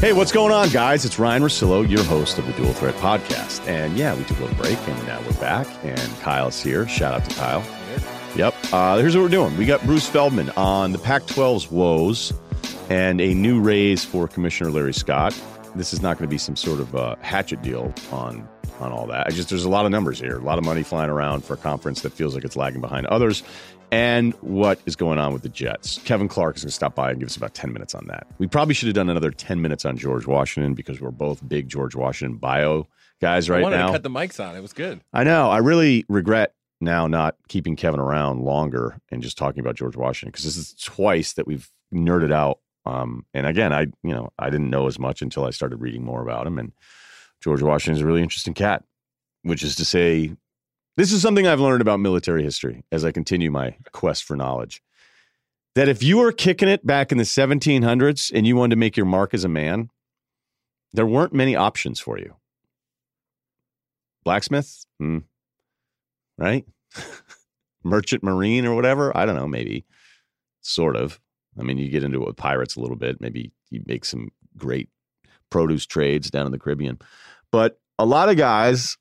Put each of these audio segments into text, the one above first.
Hey, what's going on, guys? It's Ryen Russillo, your host of the Dual Threat Podcast. And yeah, we took a little break and now we're back. And Kyle's here. Shout out to Kyle. Yep. Uh, here's what we're doing we got Bruce Feldman on the Pac 12's woes and a new raise for Commissioner Larry Scott. This is not going to be some sort of uh, hatchet deal on on all that. I just there's a lot of numbers here, a lot of money flying around for a conference that feels like it's lagging behind others and what is going on with the Jets. Kevin Clark is going to stop by and give us about 10 minutes on that. We probably should have done another 10 minutes on George Washington because we're both big George Washington bio guys right I wanted now. to cut the mics on. It was good. I know. I really regret now not keeping Kevin around longer and just talking about George Washington because this is twice that we've nerded out. Um, and again, I you know I didn't know as much until I started reading more about him. And George Washington is a really interesting cat, which is to say, this is something I've learned about military history as I continue my quest for knowledge. That if you were kicking it back in the 1700s and you wanted to make your mark as a man, there weren't many options for you. Blacksmith, Hmm. right? Merchant marine or whatever. I don't know, maybe, sort of. I mean, you get into it with pirates a little bit. Maybe you make some great produce trades down in the Caribbean. But a lot of guys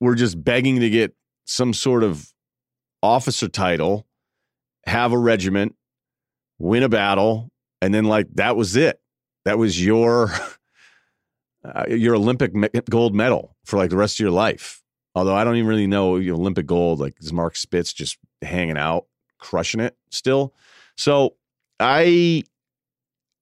were just begging to get some sort of officer title, have a regiment, win a battle, and then like that was it. That was your uh, your Olympic me- gold medal for like the rest of your life. Although I don't even really know Olympic gold, like is Mark Spitz just hanging out, crushing it still. So I,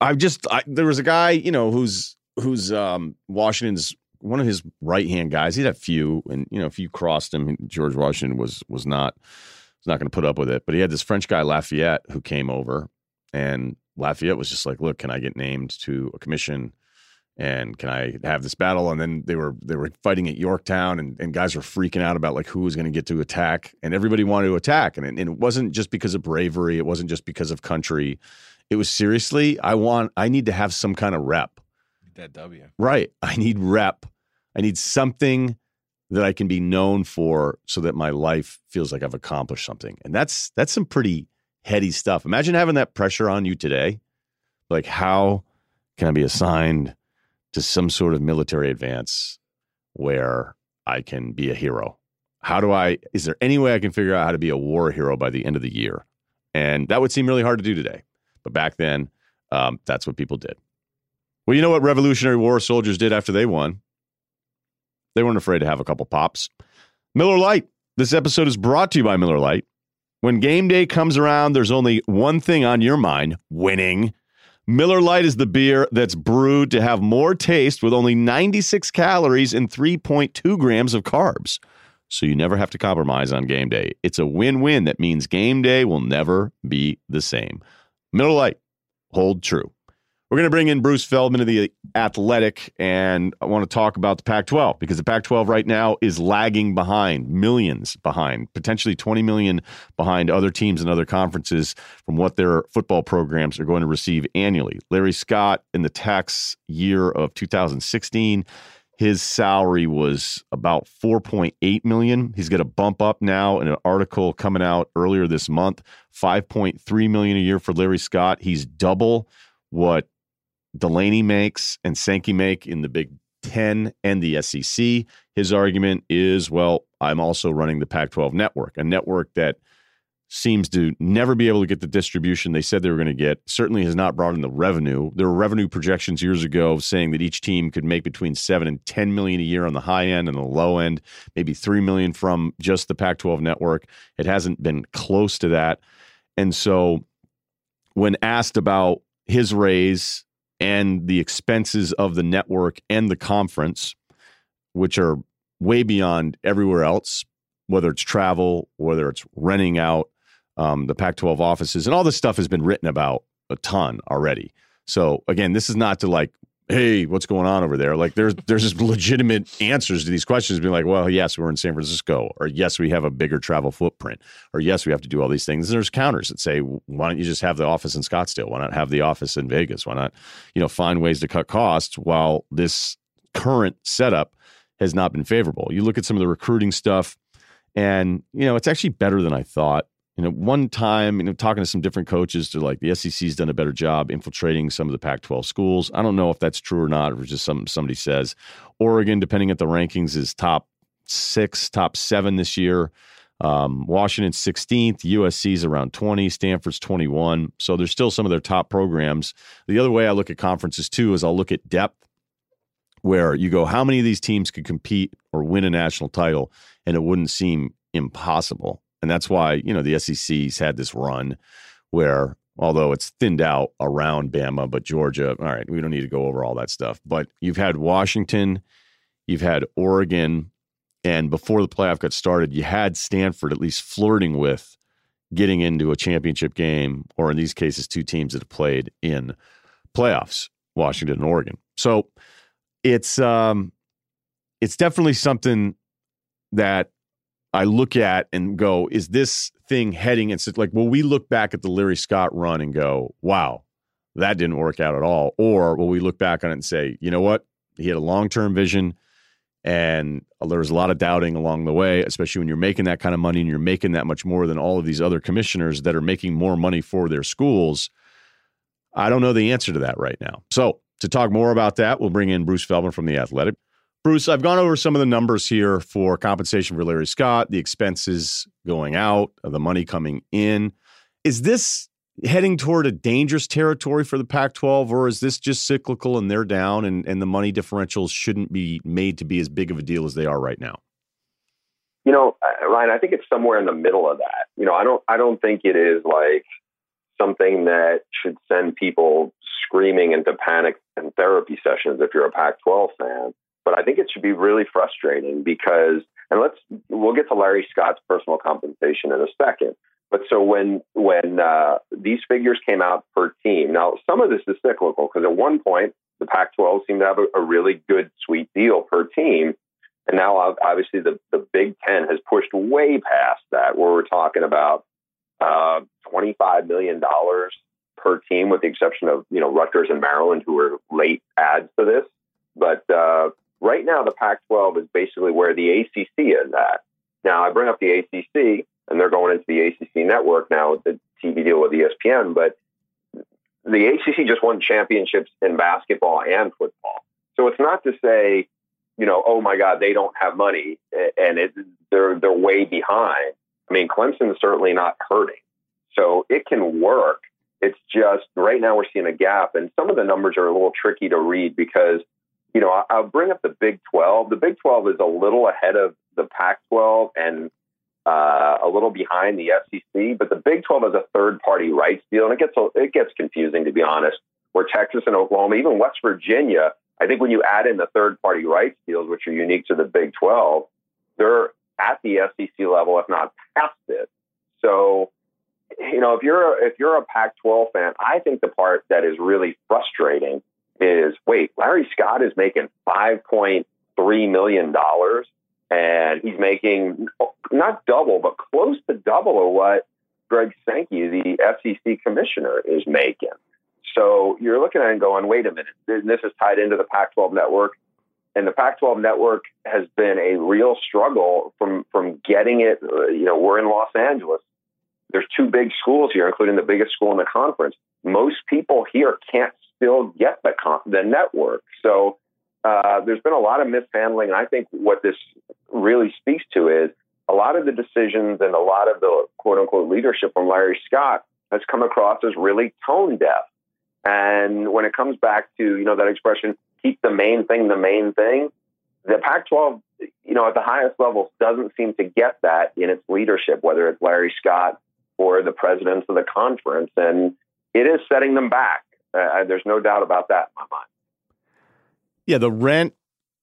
I've just I, there was a guy you know who's who's um, Washington's one of his right hand guys. He had a few, and you know if you crossed him, George Washington was was not was not going to put up with it. But he had this French guy Lafayette who came over, and Lafayette was just like, "Look, can I get named to a commission?" and can I have this battle? And then they were they were fighting at Yorktown, and, and guys were freaking out about like who was going to get to attack, and everybody wanted to attack, and it, and it wasn't just because of bravery, it wasn't just because of country, it was seriously I want I need to have some kind of rep, That W. right? I need rep, I need something that I can be known for, so that my life feels like I've accomplished something, and that's that's some pretty heady stuff. Imagine having that pressure on you today, like how can I be assigned? to some sort of military advance where I can be a hero? How do I, is there any way I can figure out how to be a war hero by the end of the year? And that would seem really hard to do today. But back then, um, that's what people did. Well, you know what Revolutionary War soldiers did after they won? They weren't afraid to have a couple pops. Miller Lite. This episode is brought to you by Miller Lite. When game day comes around, there's only one thing on your mind winning. Miller Lite is the beer that's brewed to have more taste with only 96 calories and 3.2 grams of carbs. So you never have to compromise on game day. It's a win win that means game day will never be the same. Miller Lite, hold true. We're going to bring in Bruce Feldman of the Athletic, and I want to talk about the Pac 12 because the Pac 12 right now is lagging behind, millions behind, potentially 20 million behind other teams and other conferences from what their football programs are going to receive annually. Larry Scott, in the tax year of 2016, his salary was about 4.8 million. He's got a bump up now in an article coming out earlier this month, 5.3 million a year for Larry Scott. He's double what Delaney makes and Sankey make in the Big Ten and the SEC. His argument is, well, I'm also running the Pac 12 network, a network that seems to never be able to get the distribution they said they were going to get. Certainly has not brought in the revenue. There were revenue projections years ago saying that each team could make between seven and 10 million a year on the high end and the low end, maybe 3 million from just the Pac 12 network. It hasn't been close to that. And so when asked about his raise and the expenses of the network and the conference, which are way beyond everywhere else, whether it's travel, whether it's renting out um, the Pac 12 offices, and all this stuff has been written about a ton already. So, again, this is not to like, hey, what's going on over there? Like, there's there's just legitimate answers to these questions. Being like, well, yes, we're in San Francisco, or yes, we have a bigger travel footprint, or yes, we have to do all these things. And there's counters that say, why don't you just have the office in Scottsdale? Why not have the office in Vegas? Why not, you know, find ways to cut costs while this current setup has not been favorable? You look at some of the recruiting stuff, and you know, it's actually better than I thought you know, one time, you know, talking to some different coaches, they're like the SEC's done a better job infiltrating some of the Pac-12 schools. I don't know if that's true or not, or just some somebody says. Oregon, depending at the rankings, is top six, top seven this year. Um, Washington's 16th, USC's around 20, Stanford's 21. So there's still some of their top programs. The other way I look at conferences too is I'll look at depth, where you go, how many of these teams could compete or win a national title, and it wouldn't seem impossible. And that's why, you know, the SEC's had this run where, although it's thinned out around Bama, but Georgia, all right, we don't need to go over all that stuff. But you've had Washington, you've had Oregon, and before the playoff got started, you had Stanford at least flirting with getting into a championship game, or in these cases, two teams that have played in playoffs, Washington and Oregon. So it's um it's definitely something that I look at and go, is this thing heading? And it's like, will we look back at the Larry Scott run and go, wow, that didn't work out at all? Or will we look back on it and say, you know what? He had a long term vision and uh, there was a lot of doubting along the way, especially when you're making that kind of money and you're making that much more than all of these other commissioners that are making more money for their schools. I don't know the answer to that right now. So, to talk more about that, we'll bring in Bruce Feldman from The Athletic. Bruce, I've gone over some of the numbers here for compensation for Larry Scott, the expenses going out, the money coming in. Is this heading toward a dangerous territory for the Pac 12, or is this just cyclical and they're down and, and the money differentials shouldn't be made to be as big of a deal as they are right now? You know, uh, Ryen, I think it's somewhere in the middle of that. You know, I don't I don't think it is like something that should send people screaming into panic and therapy sessions if you're a Pac 12 fan. But I think it should be really frustrating because, and let's, we'll get to Larry Scott's personal compensation in a second. But so when when uh, these figures came out per team, now some of this is cyclical because at one point the Pac-12 seemed to have a, a, really good sweet deal per team, and now obviously the the Big Ten has pushed way past that, where we're talking about uh, twenty five million dollars per team, with the exception of you know Rutgers and Maryland, who were late adds to this. But uh, Right now, the Pac 12 is basically where the ACC is at. Now, I bring up the ACC, and they're going into the ACC network now with the TV deal with ESPN, but the ACC just won championships in basketball and football. So it's not to say, you know, oh my God, they don't have money and it, they're they're way behind. I mean, Clemson's certainly not hurting, so it can work. It's just right now we're seeing a gap, and some of the numbers are a little tricky to read because you know, I'll bring up the Big 12. The Big 12 is a little ahead of the Pac 12 and uh, a little behind the SEC, but the Big 12 has a third party rights deal, and it gets it gets confusing to be honest. Where Texas and Oklahoma, even West Virginia, I think when you add in the third party rights deals, which are unique to the Big 12, they're at the SEC level, if not past it. So, you know, if you're if you're a Pac 12 fan, I think the part that is really frustrating is wait, Larry Scott is making $5.3 million and he's making not double, but close to double of what Greg Sankey, the SEC commissioner, is making. So you're looking at it and going, wait a minute, this is tied into the Pac 12 network. And the Pac 12 network has been a real struggle from, from getting it. Uh, you know, we're in Los Angeles. There's two big schools here, including the biggest school in the conference. Most people here can't still get the the network. So uh, there's been a lot of mishandling, and I think what this really speaks to is a lot of the decisions and a lot of the quote unquote leadership from Larry Scott has come across as really tone deaf. And when it comes back to you know that expression, keep the main thing the main thing, the Pac-12, you know, at the highest levels doesn't seem to get that in its leadership, whether it's Larry Scott or the presidents of the conference, and it is setting them back. Uh, there's no doubt about that in my mind. Yeah, the rent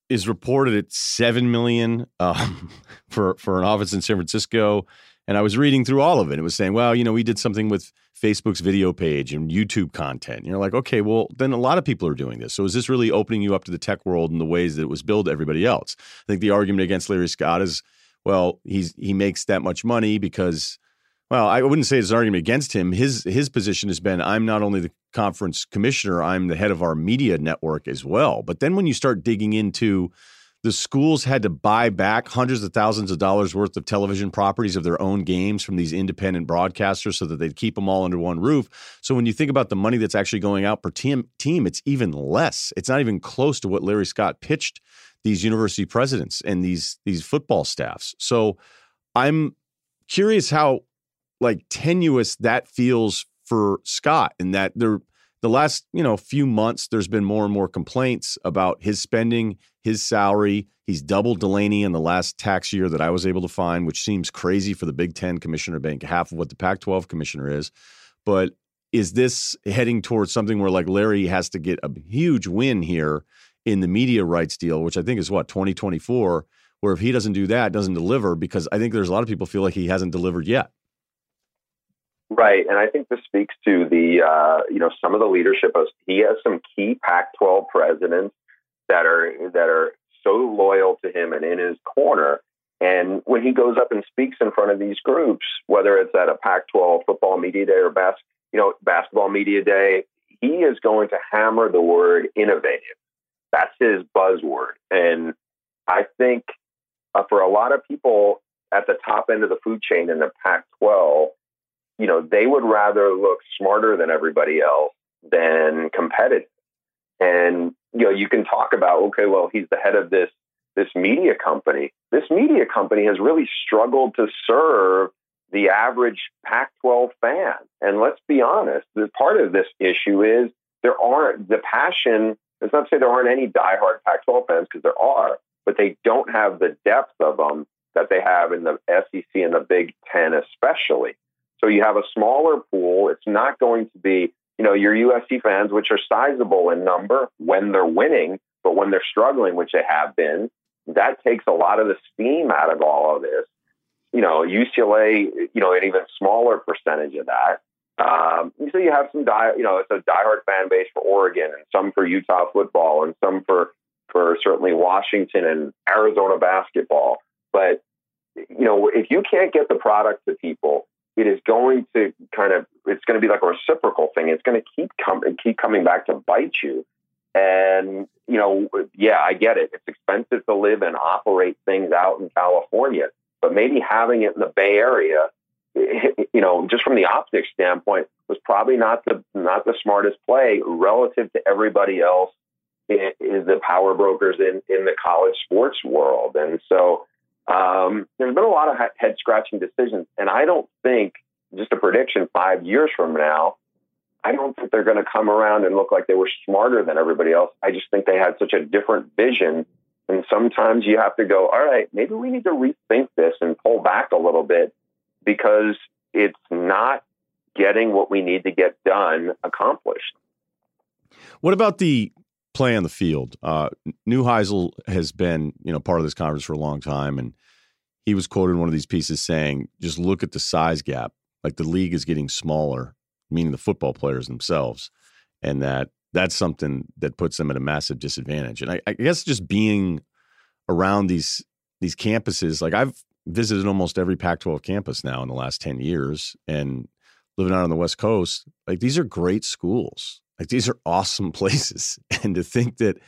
is reported at seven million um, for for an office in San Francisco, and I was reading through all of it. It was saying, well, you know, we did something with Facebook's video page and YouTube content. And you're like, okay, well, then a lot of people are doing this. So is this really opening you up to the tech world in the ways that it was billed to everybody else? I think the argument against Larry Scott is, well, he's he makes that much money because well, I wouldn't say it's an argument against him. His his position has been I'm not only the conference commissioner, I'm the head of our media network as well. But then when you start digging into the schools had to buy back hundreds of thousands of dollars worth of television properties of their own games from these independent broadcasters so that they'd keep them all under one roof. So when you think about the money that's actually going out per team, team it's even less. It's not even close to what Larry Scott pitched these university presidents and these these football staffs. So I'm curious how like tenuous that feels for Scott and that there the last you know few months there's been more and more complaints about his spending his salary. He's doubled delaney in the last tax year that i was able to find which seems crazy for the big 10 commissioner bank half of what the pac 12 commissioner is. But is this heading towards something where like larry has to get a huge win here in the media rights deal which i think is what 2024 where if he doesn't do that doesn't deliver because i think there's a lot of people feel like he hasn't delivered yet Right, and I think this speaks to the uh, you know some of the leadership. Of, he has some key Pac-12 presidents that are that are so loyal to him and in his corner. And when he goes up and speaks in front of these groups, whether it's at a Pac-12 football media day or bas- you know basketball media day, he is going to hammer the word innovative. That's his buzzword, and I think uh, for a lot of people at the top end of the food chain in the Pac-12 you know, they would rather look smarter than everybody else than competitive. And, you know, you can talk about, okay, well, he's the head of this, this media company. This media company has really struggled to serve the average Pac 12 fan. And let's be honest, the part of this issue is there aren't the passion. It's not to say there aren't any diehard Pac 12 fans because there are, but they don't have the depth of them that they have in the SEC and the Big Ten, especially. So you have a smaller pool. It's not going to be, you know, your USC fans, which are sizable in number when they're winning, but when they're struggling, which they have been, that takes a lot of the steam out of all of this. You know, UCLA, you know, an even smaller percentage of that. Um, so you have some die, you know, it's a diehard fan base for Oregon and some for Utah football and some for for certainly Washington and Arizona basketball. But you know, if you can't get the product to people, it is going to kind of it's going to be like a reciprocal thing. It's going to keep coming keep coming back to bite you. And you know, yeah, I get it. It's expensive to live and operate things out in California, but maybe having it in the Bay Area, you know, just from the optics standpoint, was probably not the not the smartest play relative to everybody else. Is the power brokers in in the college sports world, and so um, there's been a lot of head scratching decisions, and I don't think, just a prediction, five years from now, I don't think they're going to come around and look like they were smarter than everybody else. I just think they had such a different vision. And sometimes you have to go, all right, maybe we need to rethink this and pull back a little bit because it's not getting what we need to get done accomplished. What about the play on the field. Uh, Neuheisel has been, you know, part of this conference for a long time, and he was quoted in one of these pieces saying, "Just look at the size gap. Like the league is getting smaller, meaning the football players themselves, and that that's something that puts them at a massive disadvantage." And I, I guess just being around these these campuses, like I've visited almost every Pac-12 campus now in the last ten years, and living out on the West Coast, like these are great schools like these are awesome places. And to think that,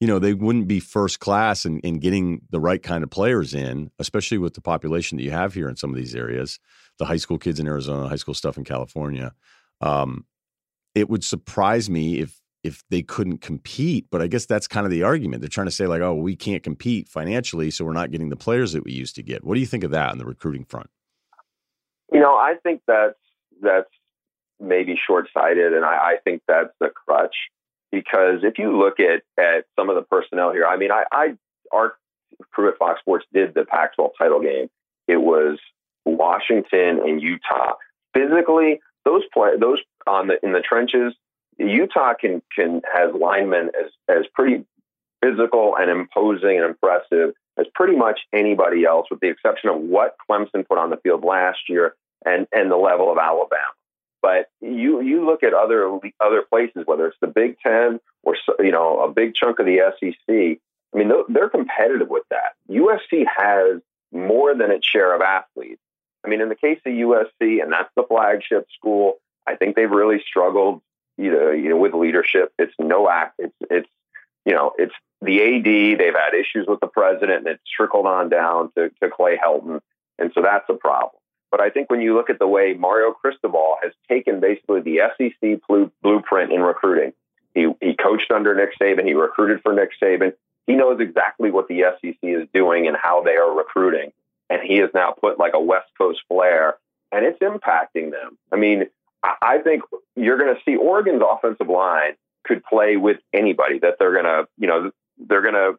you know, they wouldn't be first class in, in getting the right kind of players in, especially with the population that you have here in some of these areas, the high school kids in Arizona, high school stuff in California. Um, it would surprise me if if they couldn't compete. But I guess that's kind of the argument. They're trying to say, like, oh, we can't compete financially, so we're not getting the players that we used to get. What do you think of that on the recruiting front? You know, I think that's that's maybe short sighted. And I, I, think that's the crutch because if you look at, at some of the personnel here, I mean, I, I our crew at Fox Sports did the Pac 12 title game. It was Washington and Utah. Physically, those play those on the in the trenches, Utah can can has linemen as as pretty physical and imposing and impressive as pretty much anybody else, with the exception of what Clemson put on the field last year and and the level of Alabama. But you you look at other other places, whether it's the Big Ten or you know a big chunk of the SEC. I mean, they're competitive with that. USC has more than its share of athletes. I mean, in the case of USC, and that's the flagship school, I think they've really struggled. You know, you know, with leadership, it's no act. It's it's you know, it's the AD, they've had issues with the president, and it's trickled on down to, to Clay Helton. And so that's a problem. But I think when you look at the way Mario Cristobal has taken basically the SEC blueprint in recruiting, he, he coached under Nick Saban, he recruited for Nick Saban. He knows exactly what the SEC is doing and how they are recruiting. And he has now put like a West Coast flair, and it's impacting them. I mean, I think you're going to see Oregon's offensive line could play with anybody that they're going to, you know, they're going to,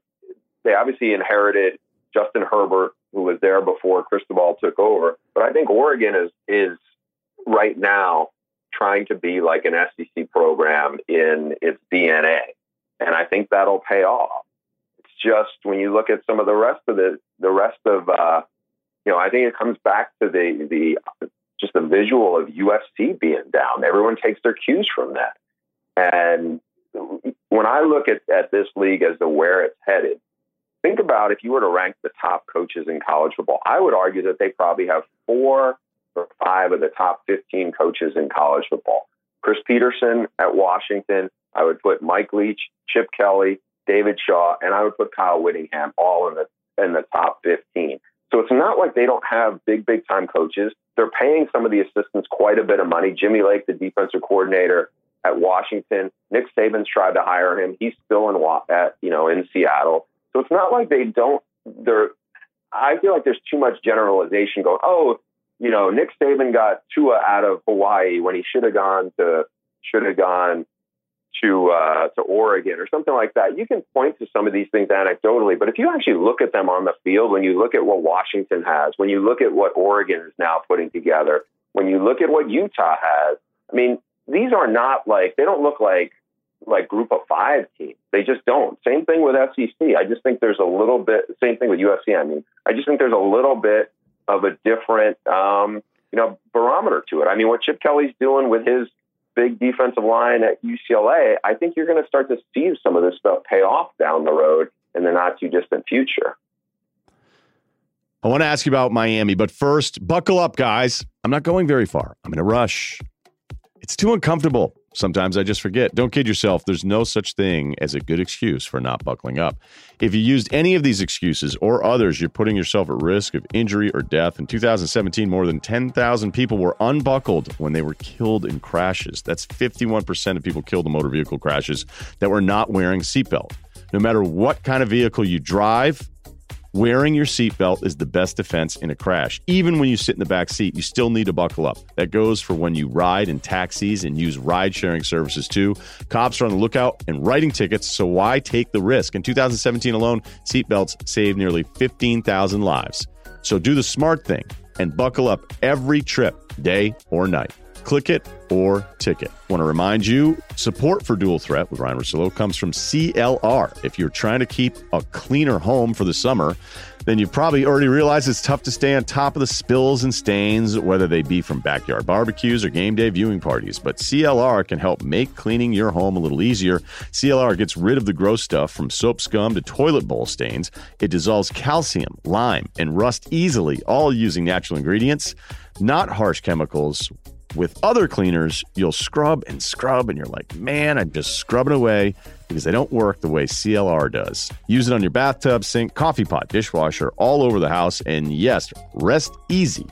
they obviously inherited Justin Herbert, who was there before Cristobal took over. But I think Oregon is, is right now trying to be like an SEC program in its DNA. And I think that'll pay off. It's just when you look at some of the rest of the, the rest of, uh, you know, I think it comes back to the, the, just the visual of USC being down. Everyone takes their cues from that. And when I look at, at this league as to where it's headed, think about if you were to rank the top coaches in college football, I would argue that they probably have four or five of the top 15 coaches in college football. Chris Petersen at Washington, I would put Mike Leach, Chip Kelly, David Shaw, and I would put Kyle Whittingham all in the in the top 15. So it's not like they don't have big, big time coaches. They're paying some of the assistants quite a bit of money. Jimmy Lake, the defensive coordinator at Washington, Nick Saban's tried to hire him. He's still in at you know in Seattle. So it's not like they don't. They're. I feel like there's too much generalization going. Oh, you know, Nick Saban got Tua out of Hawaii when he should have gone to should have gone to uh, to Oregon or something like that. You can point to some of these things anecdotally, but if you actually look at them on the field, when you look at what Washington has, when you look at what Oregon is now putting together, when you look at what Utah has, I mean, these are not like they don't look like like group of five teams. They just don't. Same thing with SEC. I just think there's a little bit. Same thing with USC. I mean, I just think there's a little bit of a different, um, you know, barometer to it. I mean, what Chip Kelly's doing with his big defensive line at UCLA, I think you're going to start to see some of this stuff pay off down the road in the not too distant future. I want to ask you about Miami, but first, buckle up, guys. I'm not going very far. I'm in a rush. It's too uncomfortable. Sometimes I just forget. Don't kid yourself. There's no such thing as a good excuse for not buckling up. If you used any of these excuses or others, you're putting yourself at risk of injury or death. In 2017, more than 10,000 people were unbuckled when they were killed in crashes. That's 51% of people killed in motor vehicle crashes that were not wearing seatbelt. No matter what kind of vehicle you drive, Wearing your seatbelt is the best defense in a crash. Even when you sit in the back seat, you still need to buckle up. That goes for when you ride in taxis and use ride sharing services too. Cops are on the lookout and writing tickets, so why take the risk? In 2017 alone, seatbelts saved nearly 15,000 lives. So do the smart thing and buckle up every trip, day or night. Click it or ticket. Want to remind you support for Dual Threat with Ryen Russillo comes from CLR. If you're trying to keep a cleaner home for the summer, then you've probably already realized it's tough to stay on top of the spills and stains, whether they be from backyard barbecues or game day viewing parties. But CLR can help make cleaning your home a little easier. CLR gets rid of the gross stuff from soap scum to toilet bowl stains. It dissolves calcium, lime, and rust easily, all using natural ingredients, not harsh chemicals with other cleaners, you'll scrub and scrub, and you're like, man, I'm just scrubbing away because they don't work the way CLR does. Use it on your bathtub, sink, coffee pot, dishwasher, all over the house. And yes, rest easy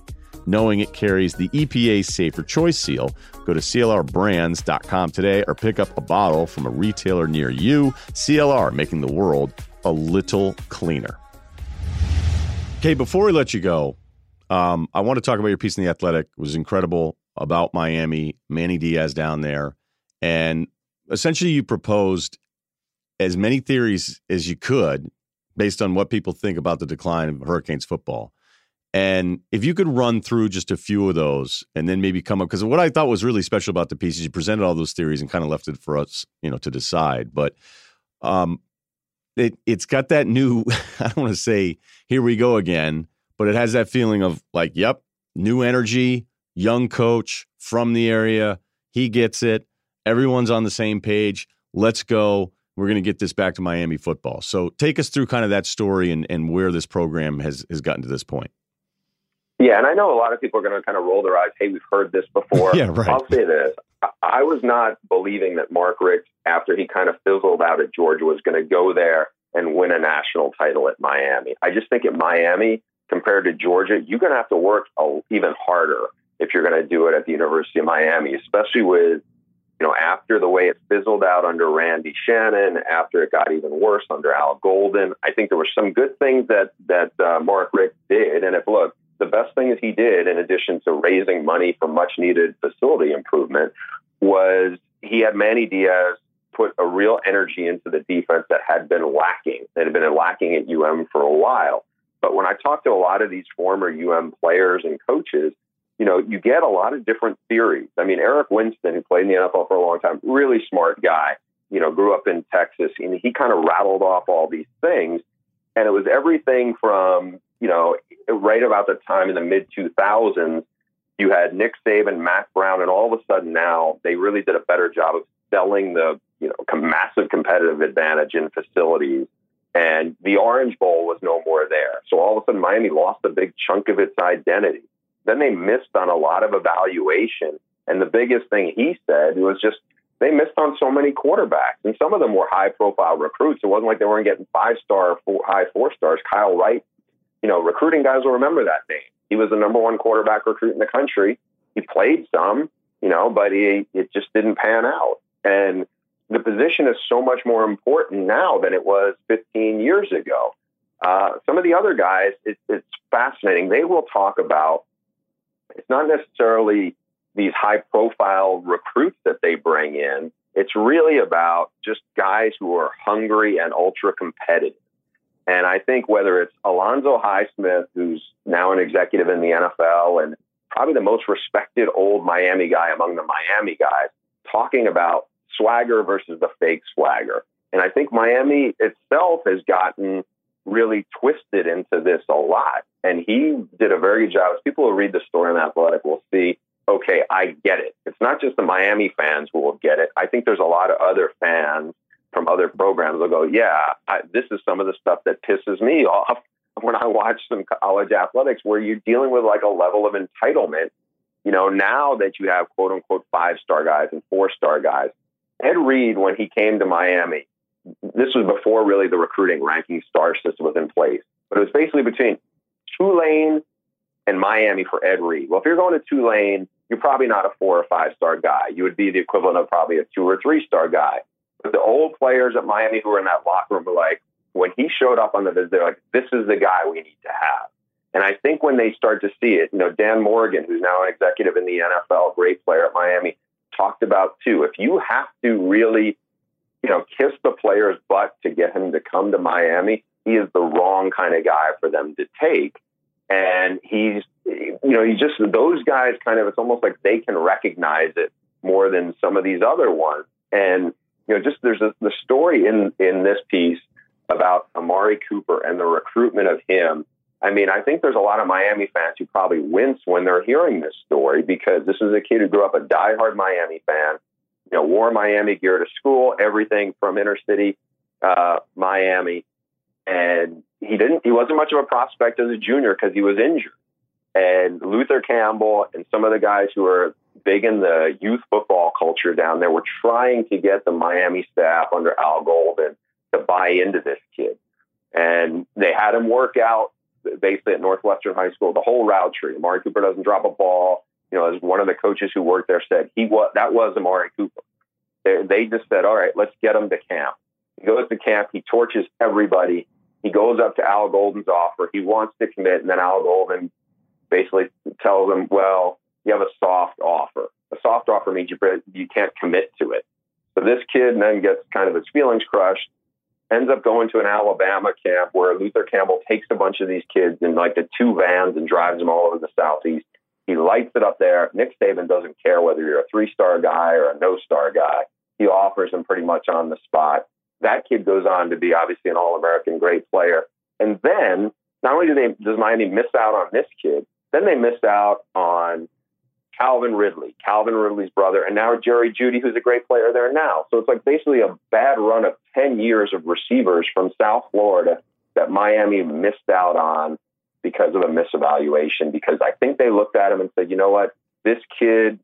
knowing it carries the EPA Safer Choice seal. Go to CLRbrands.com today or pick up a bottle from a retailer near you. CLR, making the world a little cleaner. Okay, before we let you go, um, I want to talk about your piece in the Athletic. It was incredible about Miami, Manny Diaz down there, and essentially you proposed as many theories as you could based on what people think about the decline of Hurricanes football. And if you could run through just a few of those and then maybe come up, because what I thought was really special about the piece is you presented all those theories and kind of left it for us, you know, to decide. But um, it it's got that new, I don't want to say here we go again, but it has that feeling of like, yep, new energy, young coach from the area. He gets it. Everyone's on the same page. Let's go. We're going to get this back to Miami football. So take us through kind of that story and, and where this program has, has gotten to this point. Yeah, and I know a lot of people are going to kind of roll their eyes. Hey, we've heard this before. yeah, right. I'll say this. I was not believing that Mark Richt, after he kind of fizzled out at Georgia, was going to go there and win a national title at Miami. I just think at Miami, compared to Georgia, you're going to have to work even harder if you're going to do it at the University of Miami, especially with, you know, after the way it fizzled out under Randy Shannon, after it got even worse under Al Golden. I think there were some good things that that uh, Mark Richt did, and if look, the best thing that he did, in addition to raising money for much needed facility improvement, was he had Manny Diaz put a real energy into the defense that had been lacking, that had been lacking at UM for a while. But when I talk to a lot of these former UM players and coaches, you know, you get a lot of different theories. I mean, Eric Winston, who played in the NFL for a long time, really smart guy, you know, grew up in Texas, and he kind of rattled off all these things. And it was everything from, you know, right about the time in the mid 2000s, you had Nick Saban, Mack Brown, and all of a sudden now they really did a better job of selling the you know massive competitive advantage in facilities. And the Orange Bowl was no more there. So all of a sudden, Miami lost a big chunk of its identity. Then they missed on a lot of evaluation. And the biggest thing he said was just they missed on so many quarterbacks. And some of them were high profile recruits. It wasn't like they weren't getting five star, four, high four stars. Kyle Wright, you know, recruiting guys will remember that name. He was the number one quarterback recruit in the country. He played some, you know, but he, it just didn't pan out. And the position is so much more important now than it was 15 years ago. Uh, some of the other guys, it, it's fascinating. They will talk about it's not necessarily these high profile recruits that they bring in. It's really about just guys who are hungry and ultra competitive. And I think whether it's Alonzo Highsmith, who's now an executive in the NFL and probably the most respected old Miami guy among the Miami guys, talking about swagger versus the fake swagger. And I think Miami itself has gotten really twisted into this a lot. And he did a very good job. People who read the story on Athletic will see, okay, I get it. It's not just the Miami fans who will get it. I think there's a lot of other fans from other programs will go, yeah, I, this is some of the stuff that pisses me off when I watch some college athletics where you're dealing with like a level of entitlement. You know, now that you have quote unquote five star guys and four star guys, Ed Reed, when he came to Miami, this was before really the recruiting ranking star system was in place, but it was basically between Tulane and Miami for Ed Reed. Well, if you're going to Tulane, you're probably not a four or five star guy. You would be the equivalent of probably a two or three star guy. But the old players at Miami who were in that locker room were like, when he showed up on the visit, they're like, this is the guy we need to have. And I think when they start to see it, you know, Dan Morgan, who's now an executive in the NFL, great player at Miami, talked about too. If you have to really, you know, kiss the player's butt to get him to come to Miami, he is the wrong kind of guy for them to take. And he's, you know, he just, those guys kind of, it's almost like they can recognize it more than some of these other ones. And, you know, just there's a, the story in, in this piece about Amari Cooper and the recruitment of him I mean, I think there's a lot of Miami fans who probably wince when they're hearing this story because this is a kid who grew up a diehard Miami fan, you know, wore Miami gear to school, everything from inner city uh, Miami, and he didn't. He wasn't much of a prospect as a junior because he was injured. And Luther Campbell and some of the guys who are big in the youth football culture down there were trying to get the Miami staff under Al Golden to buy into this kid. And they had him work out basically at Northwestern High School, the whole route tree. Amari Cooper doesn't drop a ball. You know, as one of the coaches who worked there said, he was that was Amari Cooper. They, they just said, all right, let's get him to camp. He goes to camp. He torches everybody. He goes up to Al Golden's offer. He wants to commit, and then Al Golden basically tells him, well, you have a soft offer. A soft offer means you you can't commit to it. So this kid then gets kind of his feelings crushed ends up going to an Alabama camp where Luther Campbell takes a bunch of these kids in like the two vans and drives them all over the southeast. He lights it up there. Nick Saban doesn't care whether you're a three star guy or a no star guy. He offers them pretty much on the spot. That kid goes on to be obviously an All American great player. And then not only do they does Miami miss out on this kid, then they missed out on Calvin Ridley, Calvin Ridley's brother, and now Jerry Jeudy, who's a great player there now. So it's like basically a bad run of 10 years of receivers from South Florida that Miami missed out on because of a misevaluation. Because I think they looked at him and said, you know what, this kid,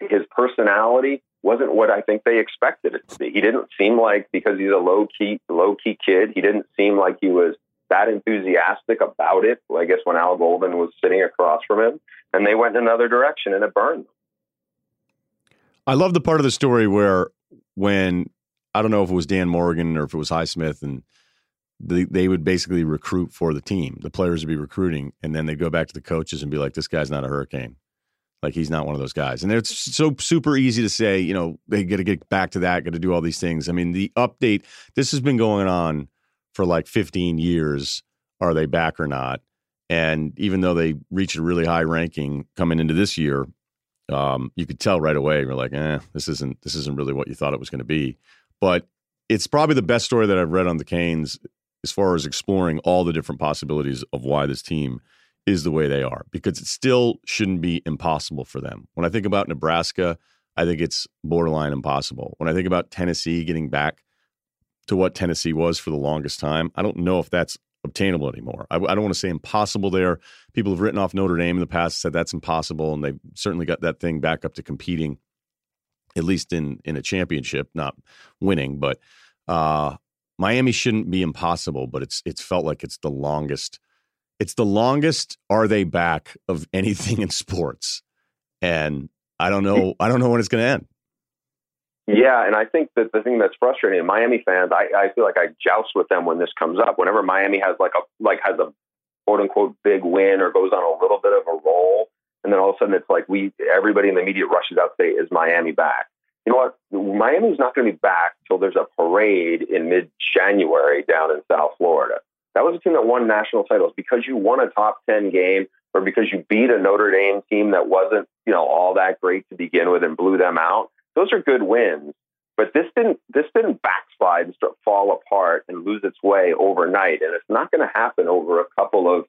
his personality wasn't what I think they expected it to be. He didn't seem like because he's a low key low key kid. He didn't seem like he was that enthusiastic about it. I guess when Al Golden was sitting across from him, and they went in another direction, and it burned. I love the part of the story where when I don't know if it was Dan Morgan or if it was Highsmith, and they, would basically recruit for the team. The players would be recruiting, and then they go back to the coaches and be like, "This guy's not a hurricane. Like he's not one of those guys." And it's so super easy to say, you know, they got to get back to that, got to do all these things. I mean, the update. This has been going on for like 15 years. Are they back or not? And even though they reached a really high ranking coming into this year, um, you could tell right away. You're like, eh, this isn't this isn't really what you thought it was going to be. But it's probably the best story that I've read on the Canes as far as exploring all the different possibilities of why this team is the way they are because it still shouldn't be impossible for them. When I think about Nebraska, I think it's borderline impossible. When I think about Tennessee getting back to what Tennessee was for the longest time, I don't know if that's obtainable anymore. I, I don't want to say impossible there. People have written off Notre Dame in the past, said that's impossible, and they've certainly got that thing back up to competing, at least in in a championship, not winning. But uh, Miami shouldn't be impossible, but it's it's felt like it's the longest. It's the longest are they back of anything in sports, and I don't know. I don't know when it's going to end. Yeah, and I think that the thing that's frustrating, Miami fans, I, I feel like I joust with them when this comes up. Whenever Miami has like a like has a quote unquote big win or goes on a little bit of a roll, and then all of a sudden it's like we everybody in the media rushes out to say, "Is Miami back?" You know what? Miami's not going to be back till there's a parade in mid January down in South Florida. That was a team that won national titles because you won a top ten game or because you beat a Notre Dame team that wasn't you know all that great to begin with and blew them out those are good wins. But this didn't this didn't backslide and start fall apart and lose its way overnight, and it's not going to happen over a couple of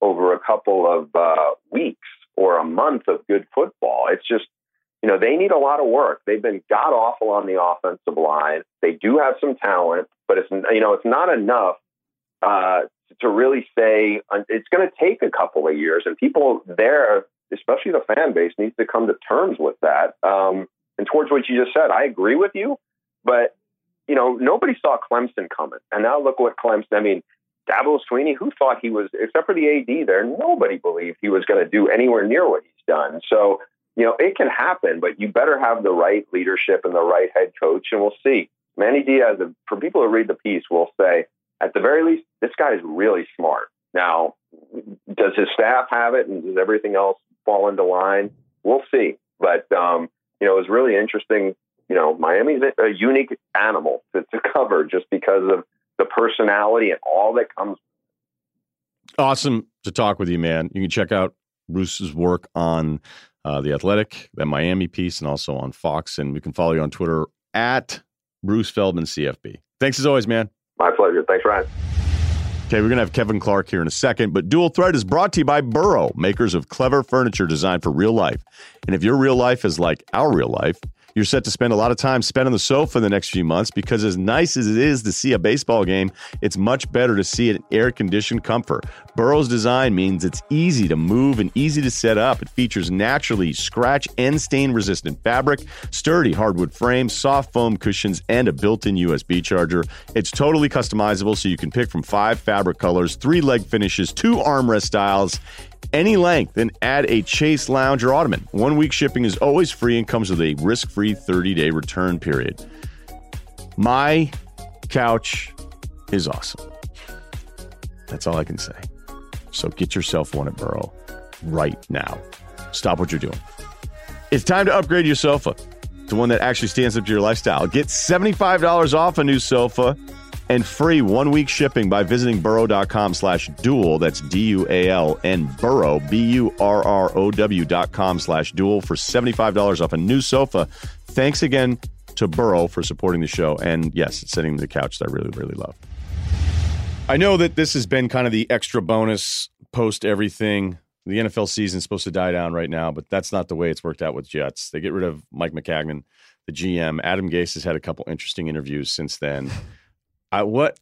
over a couple of uh, weeks or a month of good football. It's just you know they need a lot of work. They've been god awful on the offensive line. They do have some talent, but it's you know it's not enough uh, to really say it's going to take a couple of years, and people there, especially the fan base, needs to come to terms with that. Um, and towards what you just said, I agree with you, but you know, nobody saw Clemson coming. And now look what Clemson, I mean, Dabo Swinney, who thought he was, except for the AD there, nobody believed he was going to do anywhere near what he's done. So, you know, it can happen, but you better have the right leadership and the right head coach, and we'll see. Manny Diaz, for people who read the piece, will say, at the very least, this guy is really smart. Now, does his staff have it, and does everything else fall into line? We'll see. But um, you know, it was really interesting. You know, Miami's a unique animal to, to cover just because of the personality and all that comes. Awesome to talk with you, man. You can check out Bruce's work on uh, the Athletic, that Miami piece, and also on Fox. And we can follow you on Twitter at Bruce Feldman CFB. Thanks as always, man. My pleasure. Thanks, Ryen. Okay, we're going to have Kevin Clark here in a second, but Dual Threat is brought to you by Burrow, makers of clever furniture designed for real life. And if your real life is like our real life, you're set to spend a lot of time spent on the sofa in the next few months because, as nice as it is to see a baseball game, it's much better to see it in air conditioned comfort. Burrow's design means it's easy to move and easy to set up. It features naturally scratch and stain resistant fabric, sturdy hardwood frame, soft foam cushions, and a built in USB charger. It's totally customizable, so you can pick from five fabric colors, three leg finishes, two armrest styles any length then add a chase lounge or ottoman. One week shipping is always free and comes with a risk free 30 day return period. My couch is awesome. That's all I can say. So get yourself one at Burrow right now. Stop what you're doing. It's time to upgrade your sofa to one that actually stands up to your lifestyle. Get $75 off a new sofa and free one week shipping by visiting burrow.com slash dual. That's D U A L and burrow, B U R R O W dot com slash dual for $75 off a new sofa. Thanks again to Burrow for supporting the show. And yes, it's sitting in the couch that I really, really love. I know that this has been kind of the extra bonus post everything. The NFL season is supposed to die down right now, but that's not the way it's worked out with Jets. They get rid of Mike Maccagnan, the GM. Adam Gase has had a couple interesting interviews since then. I what?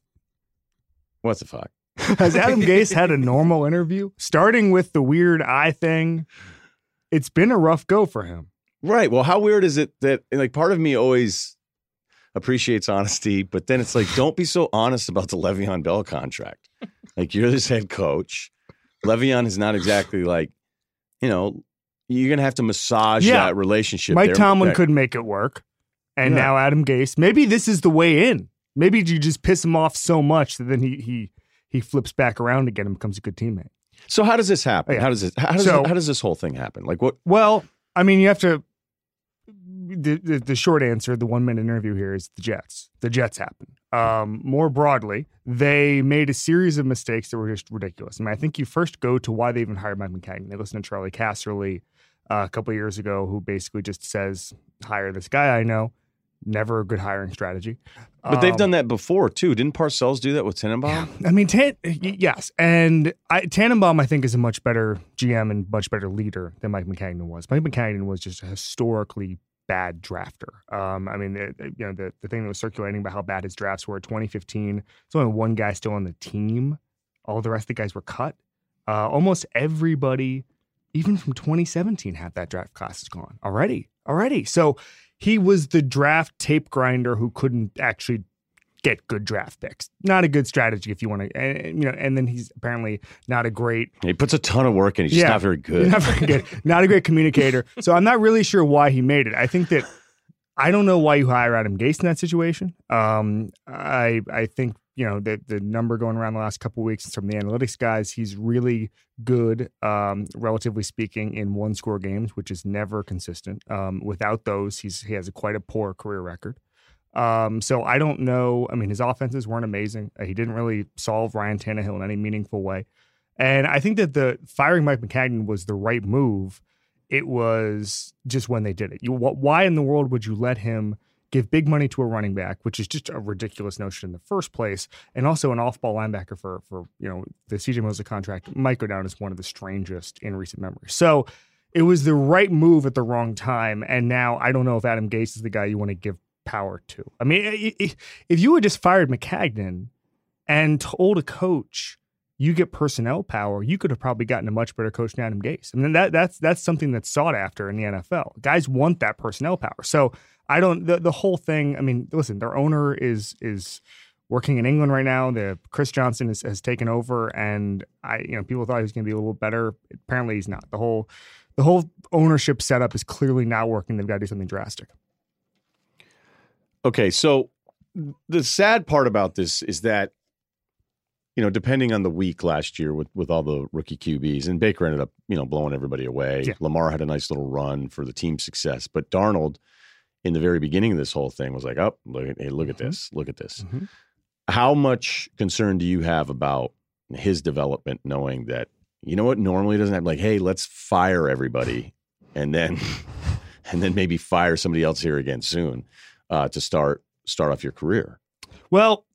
What the fuck? Has Adam Gase had a normal interview? Starting with the weird eye thing, it's been a rough go for him. Right. Well, how weird is it that like part of me always appreciates honesty, but then it's like, don't be so honest about the Le'Veon Bell contract. like you're this head coach. Le'Veon is not exactly like, you know, you're gonna have to massage Yeah. that relationship. Mike there. Tomlin That- couldn't make it work, and Yeah. now Adam Gase. Maybe this is the way in. Maybe you just piss him off so much that then he he he flips back around again and becomes a good teammate. So how does this happen? Yeah. How does this how does So- how does this whole thing happen? Like what Well, I mean, you have to. The, the, the short answer, the one minute interview here is the Jets. The Jets happen. Um, more broadly, they made a series of mistakes that were just ridiculous. I mean, I think you first go to why they even hired Mike Maccagnan. They listened to Charley Casserly uh, a couple of years ago, who basically just says, "Hire this guy I know." Never a good hiring strategy. But they've Um, done that before too. Didn't Parcells do that with Tannenbaum? I mean, Tan- yes, and I, Tannenbaum, I think, is a much better GM and much better leader than Mike Maccagnan was. Mike Maccagnan was just a historically bad drafter. Um, I mean, the, the- you know, the, the thing that was circulating about how bad his drafts were. 2015, there's only one guy still on the team. All the rest of the guys were cut. Uh, almost everybody, even from 2017, had that draft class is gone already. Already, so he was the draft tape grinder who couldn't actually get good draft picks. Not a good strategy if you want to, and, you know. And then he's apparently not a great, He puts a ton of work in. He's just not very good. not very good, not a great communicator. So I'm not really sure why he made it. I think that I don't know why you hire Adam Gase in that situation. Um, I I think you know the the number going around the last couple of weeks from the analytics guys, he's really good, um, relatively speaking, in one score games, which is never consistent. Um, without those, he's he has a, quite a poor career record. Um, so I don't know. I mean, his offenses weren't amazing. Uh, He didn't really solve Ryan Tannehill in any meaningful way. And I think that the firing Mike Maccagnan was the right move. It was just when they did it. You, why in the world would you let him give big money to a running back, which is just a ridiculous notion in the first place, and also an off-ball linebacker for for you know the CJ Mosley contract might go down as one of the strangest in recent memory. So it was the right move at the wrong time, and now I don't know if Adam Gase is the guy you want to give power to. I mean, if you had just fired Maccagnan and told a coach you get personnel power, you could have probably gotten a much better coach than Adam Gase. I mean, that that's that's something that's sought after in the NFL. Guys want that personnel power. So I don't the, the whole thing. I mean, listen, their owner is is working in England right now. The Chris Johnson has, has taken over, and I you know people thought he was going to be a little better. Apparently, he's not. The whole the whole ownership setup is clearly not working. They've got to do something drastic. Okay, so the sad part about this is that you know, depending on the week last year with with all the rookie QBs, and Baker ended up you know blowing everybody away. Yeah. Lamar had a nice little run for the team success, but Darnold in the very beginning of this whole thing was like, "Oh, look at hey, look at Mhm. this, look at this." How much concern do you have about his development, knowing that you know what normally doesn't have like, "Hey, let's fire everybody," and then and then maybe fire somebody else here again soon uh, to start start off your career. Well,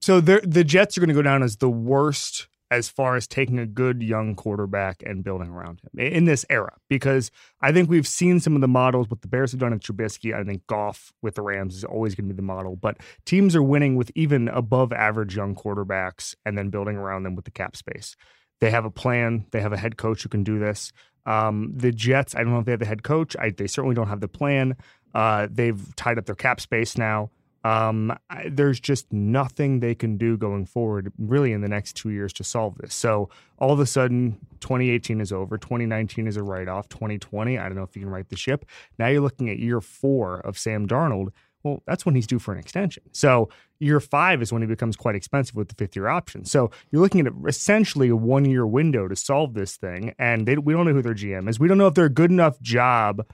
so the Jets are going to go down as the worst as far as taking a good young quarterback and building around him in this era because I think we've seen some of the models what the Bears have done at Trubisky. I think Goff with the Rams is always going to be the model, but teams are winning with even above average young quarterbacks and then building around them with the cap space. They have a plan. They have a head coach who can do this. Um, the Jets, I don't know if they have the head coach. I, they certainly don't have the plan. Uh, they've tied up their cap space now. Um, I, there's just nothing they can do going forward, really, in the next two years to solve this. So all of a sudden, 2018 is over. 2019 is a write off. 2020, I don't know if you can right the ship. Now you're looking at year four of Sam Darnold. Well, that's when he's due for an extension. So year five is when he becomes quite expensive with the fifth year option. So you're looking at essentially a one year window to solve this thing. And they, we don't know who their GM is. We don't know if they're a good enough job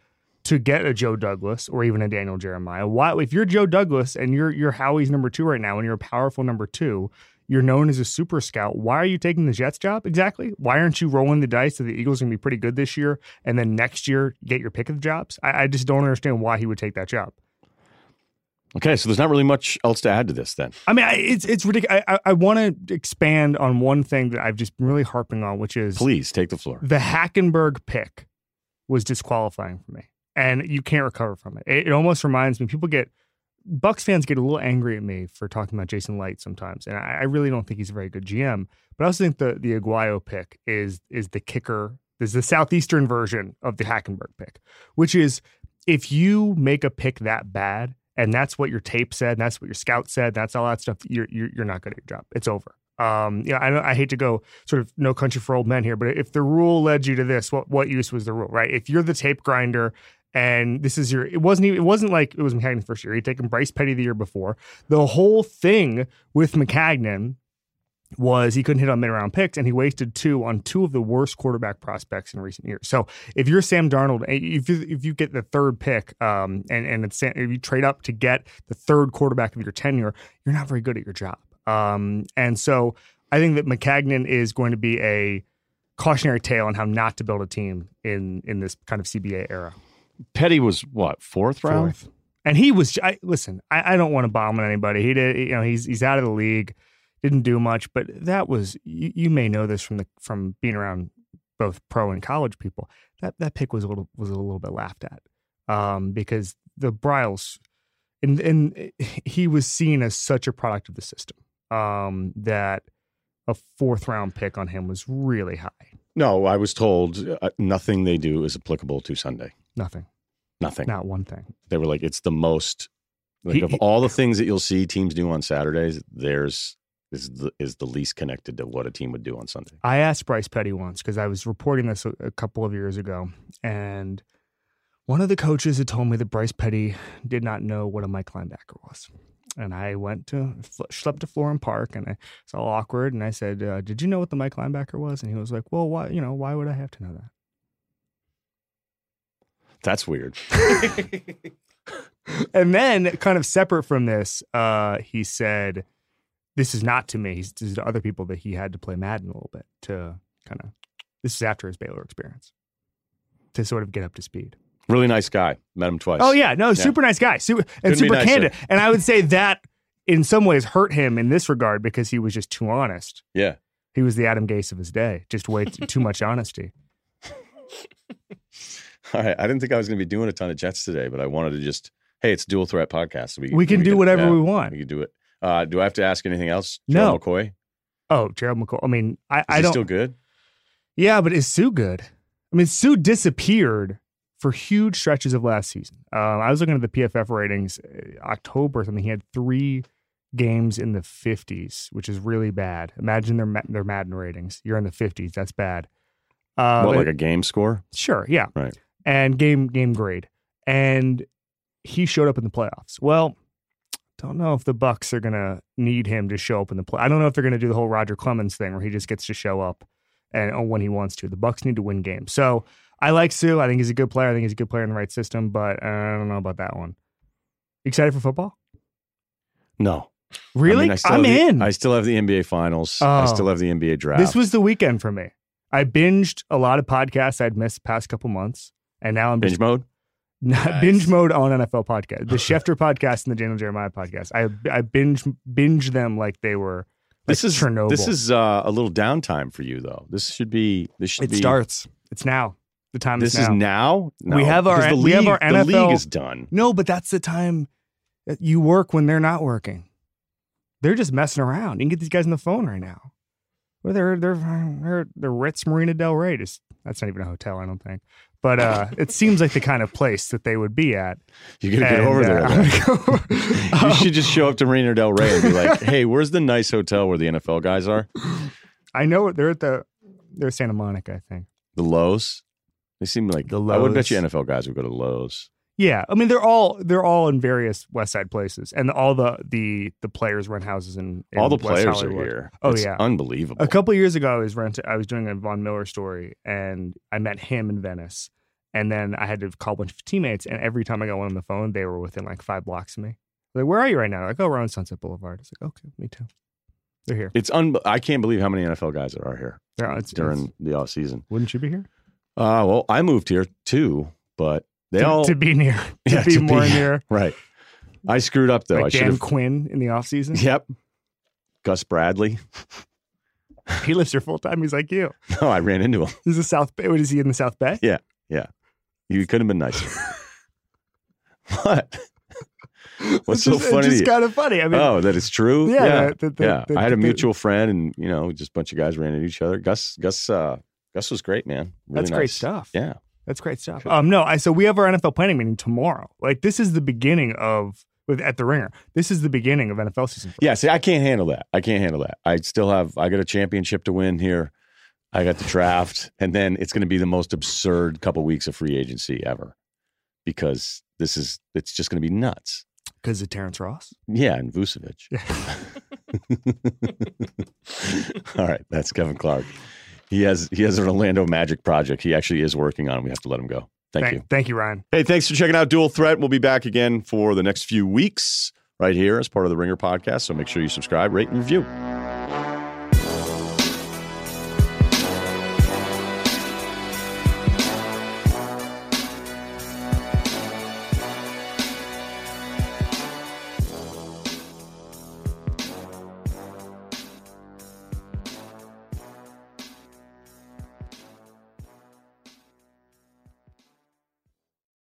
to get a Joe Douglas or even a Daniel Jeremiah. Why, if you're Joe Douglas and you're you're Howie's number two right now, and you're a powerful number two, you're known as a super scout. Why are you taking the Jets job exactly? Why aren't you rolling the dice that the Eagles are going to be pretty good this year, and then next year get your pick of the jobs? I, I just don't understand why he would take that job. Okay, so there's not really much else to add to this then. I mean, I, it's it's ridiculous. I, I, I want to expand on one thing that I've just been really harping on, which is Please take the floor. the Hackenberg pick was disqualifying for me, and you can't recover from it. It, it almost reminds me. People get Bucs fans get a little angry at me for talking about Jason Licht sometimes, and I, I really don't think he's a very good GM. But I also think the the Aguayo pick is is the kicker. Is the southeastern version of the Hackenberg pick, which is if you make a pick that bad, and that's what your tape said, and that's what your scout said, that's all that stuff, you're you're, you're not good at your job. It's over. Um, know, I, I hate to go sort of no country for old men here, but if the rule led you to this, what what use was the rule, right? If you're the tape grinder and this is your, it wasn't even, it wasn't like it was Maccagnan's first year. He'd taken Bryce Petty the year before. The whole thing with Maccagnan was he couldn't hit on mid round picks and he wasted two on two of the worst quarterback prospects in recent years. So if you're Sam Darnold, eh, if you, if you get the third pick um, and and it's, if you trade up to get the third quarterback of your tenure, you're not very good at your job. Um, and so I think that Maccagnan is going to be a cautionary tale on how not to build a team in in this kind of CBA era. Petty was what fourth round. Fourth. And he was. I, listen, I, I don't want to bomb on anybody. He did. You know, he's he's out of the league. Didn't do much, but that was. You, you may know this from the from being around both pro and college people. That that pick was a little was a little bit laughed at, um, because the Briles, and and he was seen as such a product of the system, um, that a fourth round pick on him was really high. No, I was told uh, nothing they do is applicable to Sunday. Nothing, Nothing. not one thing. They were like, it's the most like He- of he- all the things that you'll see teams do on Saturdays. Theirs is the, is the least connected to what a team would do on Sunday. I asked Bryce Petty once because I was reporting this a, a couple of years ago, and one of the coaches had told me that Bryce Petty did not know what a Mike linebacker was. And I went to slept to Florham Park, and I, it's all awkward. And I said, uh, "Did you know what the Mike linebacker was?" And he was like, "Well, why? You know, why would I have to know that?" That's weird. and then, kind of separate from this, uh, he said, "This is not to me. He's, this is to other people that he had to play Madden a little bit to kind of. This is after his Baylor experience to sort of get up to speed." Really nice guy. Met him twice. Oh yeah, no, super nice guy, super and Couldn't super nicer. candid. And I would say that in some ways hurt him in this regard because he was just too honest. yeah. He was the Adam Gase of his day, just way too, too much honesty. All right. I didn't think I was going to be doing a ton of Jets today, but I wanted to just, hey, it's dual threat podcast. We, We can do whatever yeah, we want. We can do it. Uh, do I have to ask anything else? No. Gerald McCoy? Oh, Gerald McCoy. I mean, I, I don't. still good? Yeah, but is Suh good? I mean, Suh disappeared for huge stretches of last season. Um, I was looking at the PFF ratings, uh, October something. He had three games in the 50s, which is really bad. Imagine their their Madden ratings. You're in the 50s. That's bad. Uh, what, like a game score? Sure, yeah. Right. And game game grade. And he showed up in the playoffs. Well, don't know if the Bucs are gonna need him to show up in the play. I don't know if they're gonna do the whole Roger Clemens thing where he just gets to show up and oh, when he wants to. The Bucs need to win games. So I like Suh. I think he's a good player. I think he's a good player in the right system, but uh, I don't know about that one. Excited for football? No. Really? I mean, I the- in. I still have the NBA finals. I Oh. still have the NBA draft. this was the weekend for me. I binged a lot of podcasts I'd missed the past couple months, and now I'm just binge mode. Not Nice. binge mode on NFL podcast, the Schefter podcast and the Daniel Jeremiah podcast. I I binge binge them like they were. This like is Chernobyl. This is uh, a little downtime for you, though. This should be. This should it be. starts. It's now. The time This is now. is now. No, We have our- because the we have league- our The NFL league is done. no, but that's the time that you work when they're not working. They're just messing around. You can get these guys on the phone right now. Well, they're they're they're the Ritz Marina Del Rey. Just, that's not even a hotel, I don't think. But uh, it seems like the kind of place that they would be at. You're gonna get over there. uh, though. Go- you should just show up to Marina Del Rey and be like, "Hey, where's the nice hotel where the NFL guys are? I know they're at the they're Santa Monica, I think. The Loews. They seem like The I would bet you NFL guys would go to Loews. Yeah, I mean they're all they're all in various West Side places, and all the the the players rent houses in, in All the West players Hollywood. are here. Oh, It's yeah. unbelievable. A couple years ago, I was renting. I was doing a Von Miller story, and I met him in Venice. And then I had to call a bunch of teammates, and every time I got one on the phone, they were within like five blocks of me. Like, where are you right now? Like, oh, we're on Sunset Boulevard. It's like, okay, me too. They're here. It's un. I can't believe how many NFL guys there are here They're, it's, during it's- the off season. wouldn't you be here? Uh, well, I moved here too, but they to, all to be near, to Yeah, be to more be- near. right. I screwed up though. I like should Dan have. Quinn in the off season. Yep. Gus Bradley. He lives here full time. He's like you. No, I ran into him. He's a South Bay. What is he in the South Bay? Yeah, yeah. You couldn't have been nicer. what? What's It's so just, funny? It's just kind of funny. I mean, oh, that is true. Yeah, yeah, the- the- the- yeah. the- I had a the- mutual friend, and you know, just a bunch of guys ran into each other. Gus, Gus, uh, Gus was great, man. Really that's great stuff. Yeah, That's great stuff. Um, no, I so we have our NFL planning meeting tomorrow. Like this is the beginning of with at the Ringer. This is the beginning of NFL season. Yeah, see, I can't handle that. I can't handle that. I still have. I got a championship to win here. I got the draft, and then it's going to be the most absurd couple weeks of free agency ever, because this is it's just going to be nuts. Because of Terrence Ross. Yeah, and Vucevic. All right, that's Kevin Clark. He has he has an Orlando Magic project. He actually is working on. We have to let him go. Thank, thank you. Thank you, Ryen. Hey, thanks for checking out Dual Threat. We'll be back again for the next few weeks right here as part of the Ringer podcast. So make sure you subscribe, rate, and review.